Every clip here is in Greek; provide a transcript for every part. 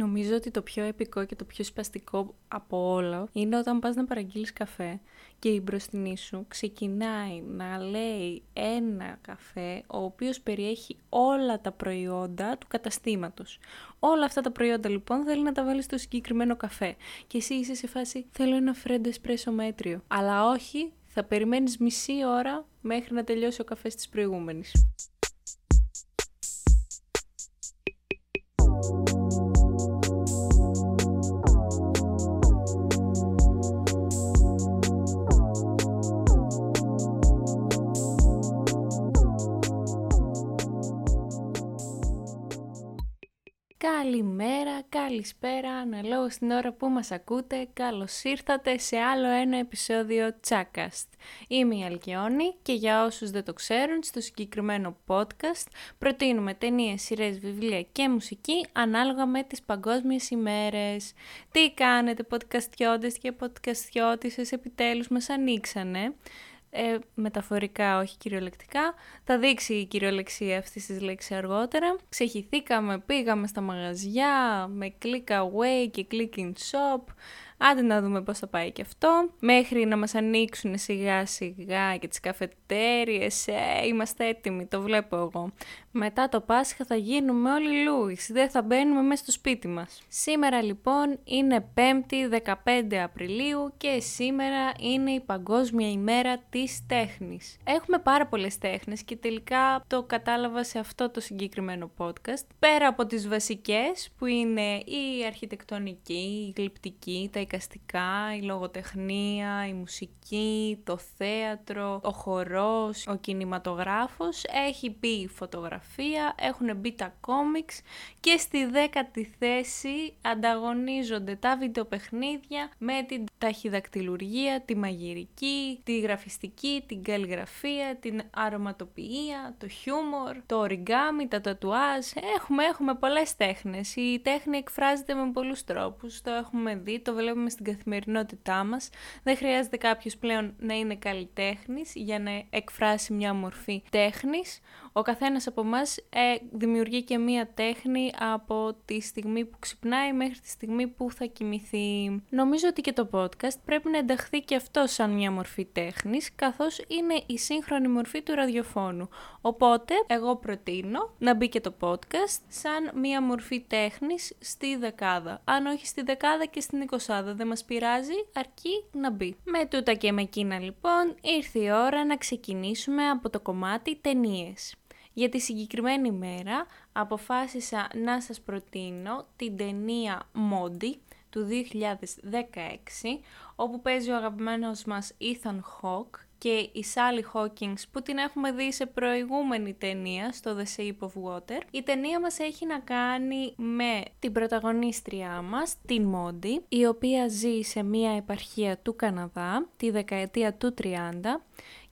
Νομίζω ότι το πιο επικό και το πιο σπαστικό από όλο είναι όταν πας να παραγγείλεις καφέ και η μπροστινή σου ξεκινάει να λέει ένα καφέ ο οποίος περιέχει όλα τα προϊόντα του καταστήματος. Όλα αυτά τα προϊόντα λοιπόν θέλει να τα βάλεις στο συγκεκριμένο καφέ και εσύ είσαι σε φάση θέλω ένα φρέντο εσπρέσο μέτριο. Αλλά όχι, θα περιμένεις μισή ώρα μέχρι να τελειώσει ο καφές της προηγούμενης. Καλησπέρα, αναλόγως στην ώρα που μας ακούτε, καλώς ήρθατε σε άλλο ένα επεισόδιο Τσάκαστ. Είμαι η Αλκιόνη και για όσους δεν το ξέρουν, στο συγκεκριμένο podcast προτείνουμε ταινίες, σειρές, βιβλία και μουσική ανάλογα με τις παγκόσμιες ημέρες. Τι κάνετε podcastιώτες και podcastιώτησες, επιτέλους μας ανοίξανε ε, μεταφορικά, όχι κυριολεκτικά. Θα δείξει η κυριολεξία αυτής της λέξης αργότερα. Ξεχυθήκαμε, πήγαμε στα μαγαζιά με click away και click in shop. Άντε να δούμε πώς θα πάει και αυτό. Μέχρι να μας ανοίξουν σιγά σιγά και τις καφετέριες. Ε, είμαστε έτοιμοι, το βλέπω εγώ. Μετά το Πάσχα θα γίνουμε όλοι Λούις, δεν θα μπαίνουμε μέσα στο σπίτι μας. Σήμερα λοιπόν είναι 5η 15 Απριλίου και σήμερα είναι η Παγκόσμια ημέρα της τέχνης. Έχουμε πάρα πολλές τέχνες και τελικά το κατάλαβα σε αυτό το συγκεκριμένο podcast. Πέρα από τις βασικές που είναι η αρχιτεκτονική, η γλυπτική, τα εικαστικά, η λογοτεχνία, η μουσική, το θέατρο, ο χορός, ο κινηματογράφος, έχει πει η φωτογραφία έχουν μπει τα κόμιξ και στη δέκατη θέση ανταγωνίζονται τα βιντεοπαιχνίδια με την ταχυδακτηλουργία, τη μαγειρική, τη γραφιστική, την καλλιγραφία, την αρωματοποιία, το χιούμορ, το οριγκάμι, τα τατουάζ. Έχουμε, έχουμε πολλές τέχνες. Η τέχνη εκφράζεται με πολλούς τρόπους. Το έχουμε δει, το βλέπουμε στην καθημερινότητά μας. Δεν χρειάζεται κάποιος πλέον να είναι καλλιτέχνης για να εκφράσει μια μορφή τέχνης. Ο καθένας από εμάς ε, δημιουργεί και μία τέχνη από τη στιγμή που ξυπνάει μέχρι τη στιγμή που θα κοιμηθεί. Νομίζω ότι και το podcast πρέπει να ενταχθεί και αυτό σαν μια μορφή τέχνης, καθώς είναι η σύγχρονη μορφή του ραδιοφώνου. Οπότε, εγώ προτείνω να μπει και το podcast σαν μια μορφή τέχνης στη δεκάδα. Αν όχι στη δεκάδα και στην εικοσάδα, δεν μας πειράζει, αρκεί να μπει. Με τούτα και με εκείνα λοιπόν, ήρθε η ώρα να ξεκινήσουμε από το κομμάτι ταινίες. Για τη συγκεκριμένη μέρα αποφάσισα να σας προτείνω την ταινία Monty του 2016 όπου παίζει ο αγαπημένος μας Ethan Hawke και η Sally Hawkins που την έχουμε δει σε προηγούμενη ταινία στο The Shape of Water. Η ταινία μας έχει να κάνει με την πρωταγωνίστριά μας, την Μόντι, η οποία ζει σε μια επαρχία του Καναδά τη δεκαετία του 30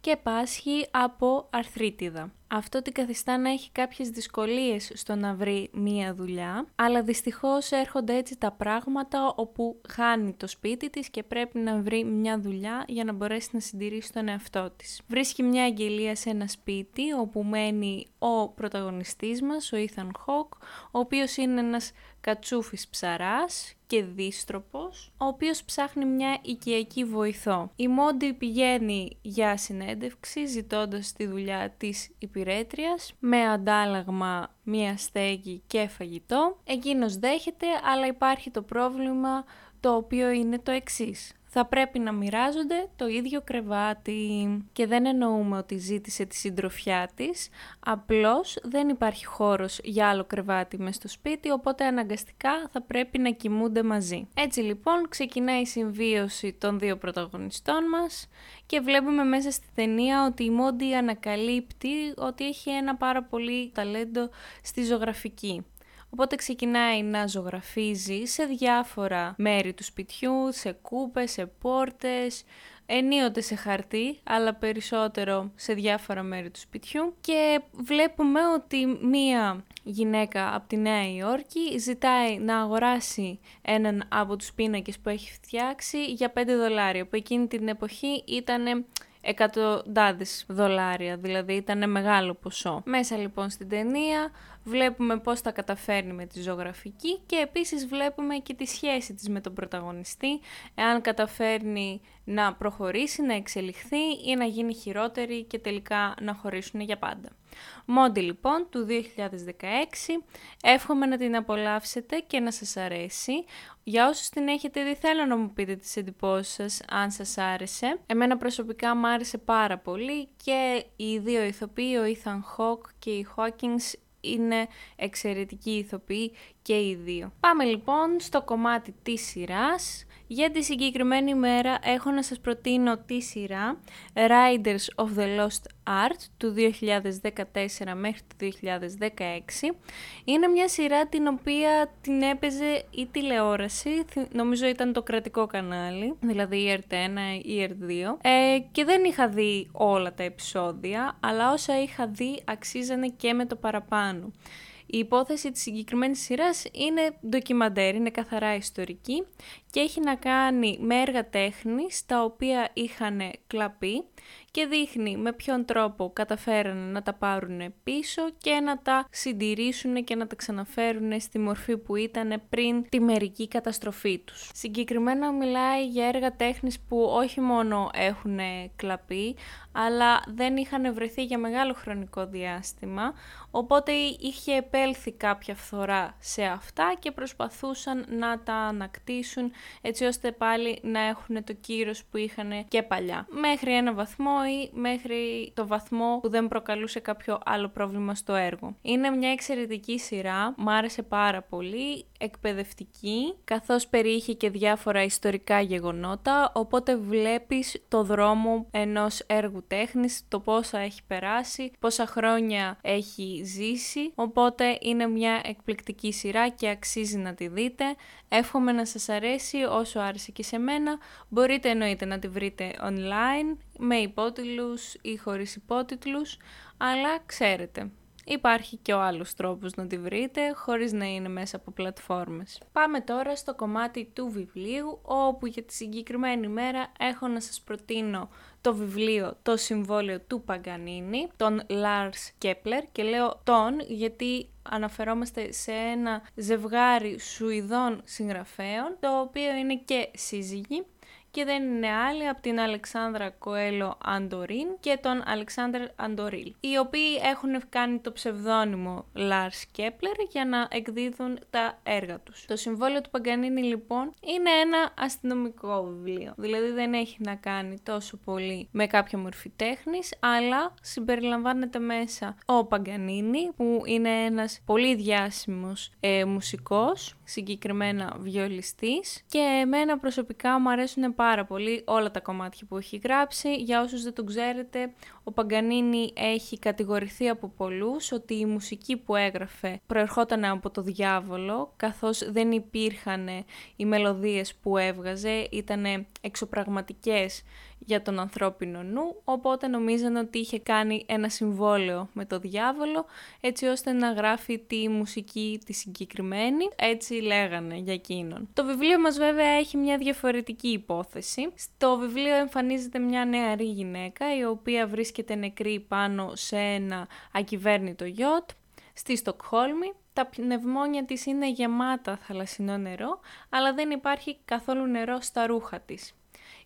και πάσχει από αρθρίτιδα. Αυτό την καθιστά να έχει κάποιες δυσκολίες στο να βρει μία δουλειά, αλλά δυστυχώς έρχονται έτσι τα πράγματα όπου χάνει το σπίτι της και πρέπει να βρει μια δουλειά για να μπορέσει να συντηρήσει τον εαυτό της. Βρίσκει μια αγγελία σε ένα σπίτι όπου μένει ο πρωταγωνιστής μας, ο Ethan Hawke, ο οποίος είναι ένας κατσούφης ψαράς και δίστροπος, ο οποίος ψάχνει μια οικιακή βοηθό. Η Μόντι πηγαίνει για συνέντευξη ζητώντας τη δουλειά της υπηρέτριας με αντάλλαγμα μια στέγη και φαγητό. Εκείνος δέχεται αλλά υπάρχει το πρόβλημα το οποίο είναι το εξής θα πρέπει να μοιράζονται το ίδιο κρεβάτι. Και δεν εννοούμε ότι ζήτησε τη συντροφιά της, απλώς δεν υπάρχει χώρος για άλλο κρεβάτι μες στο σπίτι, οπότε αναγκαστικά θα πρέπει να κοιμούνται μαζί. Έτσι λοιπόν ξεκινάει η συμβίωση των δύο πρωταγωνιστών μας και βλέπουμε μέσα στη ταινία ότι η Μόντι ανακαλύπτει ότι έχει ένα πάρα πολύ ταλέντο στη ζωγραφική. Οπότε ξεκινάει να ζωγραφίζει σε διάφορα μέρη του σπιτιού, σε κούπες, σε πόρτες, ενίοτε σε χαρτί, αλλά περισσότερο σε διάφορα μέρη του σπιτιού. Και βλέπουμε ότι μία γυναίκα από τη Νέα Υόρκη ζητάει να αγοράσει έναν από τους πίνακες που έχει φτιάξει για 5 δολάρια, που εκείνη την εποχή ήταν εκατοντάδες δολάρια, δηλαδή ήταν μεγάλο ποσό. Μέσα λοιπόν στην ταινία βλέπουμε πώς τα καταφέρνει με τη ζωγραφική και επίσης βλέπουμε και τη σχέση της με τον πρωταγωνιστή, εάν καταφέρνει να προχωρήσει, να εξελιχθεί ή να γίνει χειρότερη και τελικά να χωρίσουν για πάντα. Μόντι λοιπόν του 2016, εύχομαι να την απολαύσετε και να σας αρέσει. Για όσους την έχετε δει θέλω να μου πείτε τις εντυπώσεις σας αν σας άρεσε. Εμένα προσωπικά μου άρεσε πάρα πολύ και οι δύο ηθοποιοί, ο Ethan Hawke και η Hawkins είναι εξαιρετικοί ηθοποιοί και οι δύο. Πάμε λοιπόν στο κομμάτι της σειράς. Για τη συγκεκριμένη μέρα έχω να σας προτείνω τη σειρά Riders of the Lost Art του 2014 μέχρι το 2016. Είναι μια σειρά την οποία την έπαιζε η τηλεόραση, νομίζω ήταν το κρατικό κανάλι, δηλαδή η RT1 ή R2 ε, και δεν είχα δει όλα τα επεισόδια, αλλά όσα είχα δει αξίζανε και με το παραπάνω. Η υπόθεση της συγκεκριμένης σειράς είναι ντοκιμαντέρ, είναι καθαρά ιστορική και έχει να κάνει με έργα τέχνης τα οποία είχαν κλαπεί και δείχνει με ποιον τρόπο καταφέρανε να τα πάρουν πίσω και να τα συντηρήσουν και να τα ξαναφέρουν στη μορφή που ήταν πριν τη μερική καταστροφή τους. Συγκεκριμένα μιλάει για έργα τέχνης που όχι μόνο έχουν κλαπεί, αλλά δεν είχαν βρεθεί για μεγάλο χρονικό διάστημα, οπότε είχε επέλθει κάποια φθορά σε αυτά και προσπαθούσαν να τα ανακτήσουν έτσι ώστε πάλι να έχουν το κύρος που είχαν και παλιά. Μέχρι ένα βαθμό ή μέχρι το βαθμό που δεν προκαλούσε κάποιο άλλο πρόβλημα στο έργο. Είναι μια εξαιρετική σειρά, μου άρεσε πάρα πολύ, εκπαιδευτική, καθώς περιείχε και διάφορα ιστορικά γεγονότα, οπότε βλέπεις το δρόμο ενός έργου τέχνης, το πόσα έχει περάσει, πόσα χρόνια έχει ζήσει, οπότε είναι μια εκπληκτική σειρά και αξίζει να τη δείτε. Εύχομαι να σας αρέσει όσο άρεσε και σε μένα. Μπορείτε εννοείται να τη βρείτε online, με υπότιτλους ή χωρίς υπότιτλους, αλλά ξέρετε, Υπάρχει και ο άλλος τρόπος να τη βρείτε χωρίς να είναι μέσα από πλατφόρμες. Πάμε τώρα στο κομμάτι του βιβλίου όπου για τη συγκεκριμένη μέρα έχω να σας προτείνω το βιβλίο «Το Συμβόλαιο του Παγκανίνη», τον Lars Kepler και λέω τον γιατί αναφερόμαστε σε ένα ζευγάρι Σουηδών συγγραφέων το οποίο είναι και σύζυγοι και δεν είναι άλλη από την Αλεξάνδρα Κοέλο Αντορίν και τον Αλεξάνδρ Αντορίλ, οι οποίοι έχουν κάνει το ψευδόνυμο Lars Κέπλερ για να εκδίδουν τα έργα τους. Το συμβόλαιο του Παγκανίνη λοιπόν είναι ένα αστυνομικό βιβλίο, δηλαδή δεν έχει να κάνει τόσο πολύ με κάποια μορφή τέχνης, αλλά συμπεριλαμβάνεται μέσα ο Παγκανίνη που είναι ένας πολύ διάσημος ε, μουσικός, συγκεκριμένα βιολιστής και εμένα προσωπικά μου αρέσουν πάρα πολύ όλα τα κομμάτια που έχει γράψει. Για όσους δεν το ξέρετε, ο Παγκανίνη έχει κατηγορηθεί από πολλούς ότι η μουσική που έγραφε προερχόταν από το διάβολο, καθώς δεν υπήρχαν οι μελωδίες που έβγαζε, ήταν εξωπραγματικές για τον ανθρώπινο νου, οπότε νομίζαν ότι είχε κάνει ένα συμβόλαιο με το διάβολο, έτσι ώστε να γράφει τη μουσική τη συγκεκριμένη, έτσι λέγανε για εκείνον. Το βιβλίο μας βέβαια έχει μια διαφορετική υπόθεση. Στο βιβλίο εμφανίζεται μια νεαρή γυναίκα, η οποία βρίσκεται νεκρή πάνω σε ένα ακυβέρνητο γιότ, στη Στοκχόλμη τα πνευμόνια της είναι γεμάτα θαλασσινό νερό, αλλά δεν υπάρχει καθόλου νερό στα ρούχα της.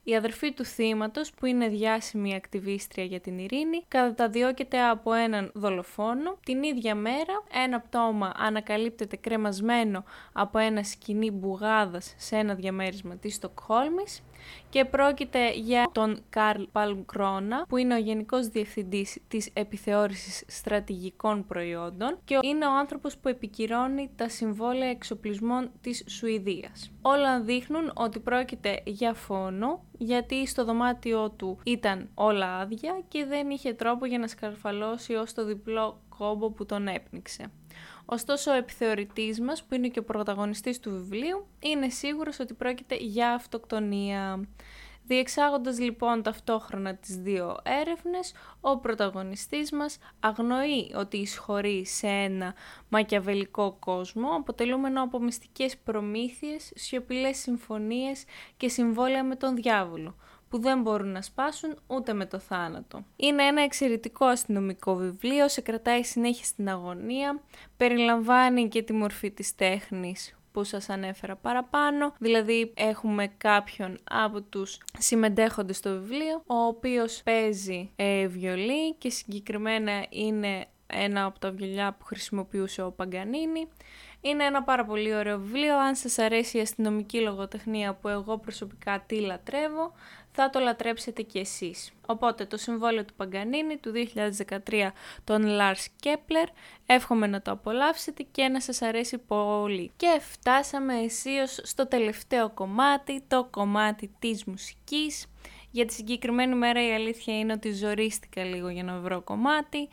Η αδερφή του θύματος, που είναι διάσημη ακτιβίστρια για την ειρήνη, καταδιώκεται από έναν δολοφόνο. Την ίδια μέρα, ένα πτώμα ανακαλύπτεται κρεμασμένο από ένα σκηνή μπουγάδας σε ένα διαμέρισμα της Στοκχόλμης και πρόκειται για τον Καρλ Παλμκρόνα που είναι ο Γενικός Διευθυντής της Επιθεώρησης Στρατηγικών Προϊόντων και είναι ο άνθρωπος που επικυρώνει τα συμβόλαια εξοπλισμών της Σουηδίας. Όλα δείχνουν ότι πρόκειται για φόνο γιατί στο δωμάτιό του ήταν όλα άδεια και δεν είχε τρόπο για να σκαρφαλώσει ως το διπλό κόμπο που τον έπνιξε. Ωστόσο, ο επιθεωρητής μας, που είναι και ο πρωταγωνιστής του βιβλίου, είναι σίγουρος ότι πρόκειται για αυτοκτονία. Διεξάγοντας λοιπόν ταυτόχρονα τις δύο έρευνες, ο πρωταγωνιστής μας αγνοεί ότι εισχωρεί σε ένα μακιαβελικό κόσμο, αποτελούμενο από μυστικές προμήθειες, σιωπηλές συμφωνίες και συμβόλαια με τον διάβολο, που δεν μπορούν να σπάσουν ούτε με το θάνατο. Είναι ένα εξαιρετικό αστυνομικό βιβλίο, σε κρατάει συνέχεια στην αγωνία, περιλαμβάνει και τη μορφή της τέχνης που σας ανέφερα παραπάνω, δηλαδή έχουμε κάποιον από τους συμμετέχοντες στο βιβλίο, ο οποίος παίζει ε, βιολί και συγκεκριμένα είναι ένα από τα βιολιά που χρησιμοποιούσε ο Παγκανίνη. Είναι ένα πάρα πολύ ωραίο βιβλίο, αν σας αρέσει η αστυνομική λογοτεχνία που εγώ προσωπικά τι λατρεύω, θα το λατρέψετε κι εσείς. Οπότε το συμβόλαιο του Παγκανίνη του 2013 των Lars Kepler, εύχομαι να το απολαύσετε και να σας αρέσει πολύ. Και φτάσαμε αισίως στο τελευταίο κομμάτι, το κομμάτι της μουσικής. Για τη συγκεκριμένη μέρα η αλήθεια είναι ότι ζορίστηκα λίγο για να βρω κομμάτι,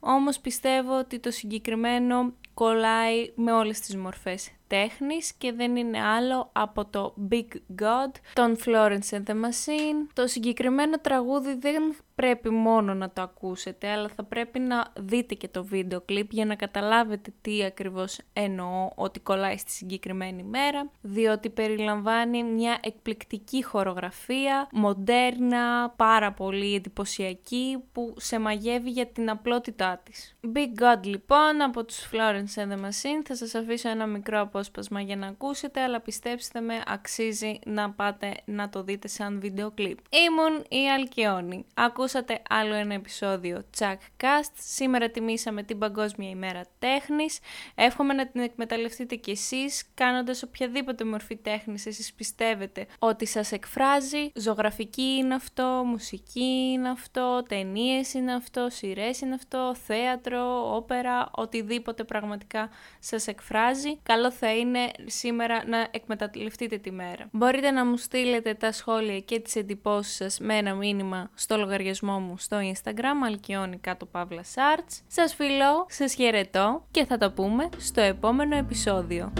όμως πιστεύω ότι το συγκεκριμένο κολλάει με όλες τις μορφές τέχνης και δεν είναι άλλο από το Big God, τον Florence and the Machine. Το συγκεκριμένο τραγούδι δεν πρέπει μόνο να το ακούσετε, αλλά θα πρέπει να δείτε και το βίντεο κλιπ για να καταλάβετε τι ακριβώς εννοώ ότι κολλάει στη συγκεκριμένη μέρα, διότι περιλαμβάνει μια εκπληκτική χορογραφία, μοντέρνα, πάρα πολύ εντυπωσιακή, που σε μαγεύει για την απλότητά της. Big God λοιπόν από τους Florence and the Machine, θα σας αφήσω ένα μικρό απόσπασμα για να ακούσετε, αλλά πιστέψτε με αξίζει να πάτε να το δείτε σαν βίντεο κλιπ. Ήμουν η Αλκιόνη ακούσατε άλλο ένα επεισόδιο Chuck Cast. Σήμερα τιμήσαμε την Παγκόσμια ημέρα τέχνης. Εύχομαι να την εκμεταλλευτείτε κι εσείς, κάνοντας οποιαδήποτε μορφή τέχνης εσείς πιστεύετε ότι σας εκφράζει. Ζωγραφική είναι αυτό, μουσική είναι αυτό, ταινίες είναι αυτό, σειρές είναι αυτό, θέατρο, όπερα, οτιδήποτε πραγματικά σας εκφράζει. Καλό θα είναι σήμερα να εκμεταλλευτείτε τη μέρα. Μπορείτε να μου στείλετε τα σχόλια και τις εντυπώσεις σας με ένα μήνυμα στο λογαριασμό μου στο Instagram, αλκιόνι κάτω παύλα σάρτς. Σας φιλώ, σας χαιρετώ και θα τα πούμε στο επόμενο επεισόδιο.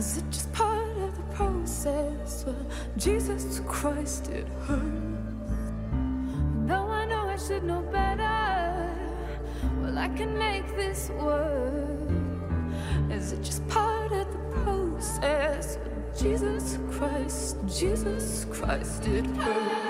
Is it just part of the process? Well, Jesus Christ, it hurts. I should know better, well, I can make this work. Is it just part of the process. Jesus Christ, Jesus Christ, it hurts.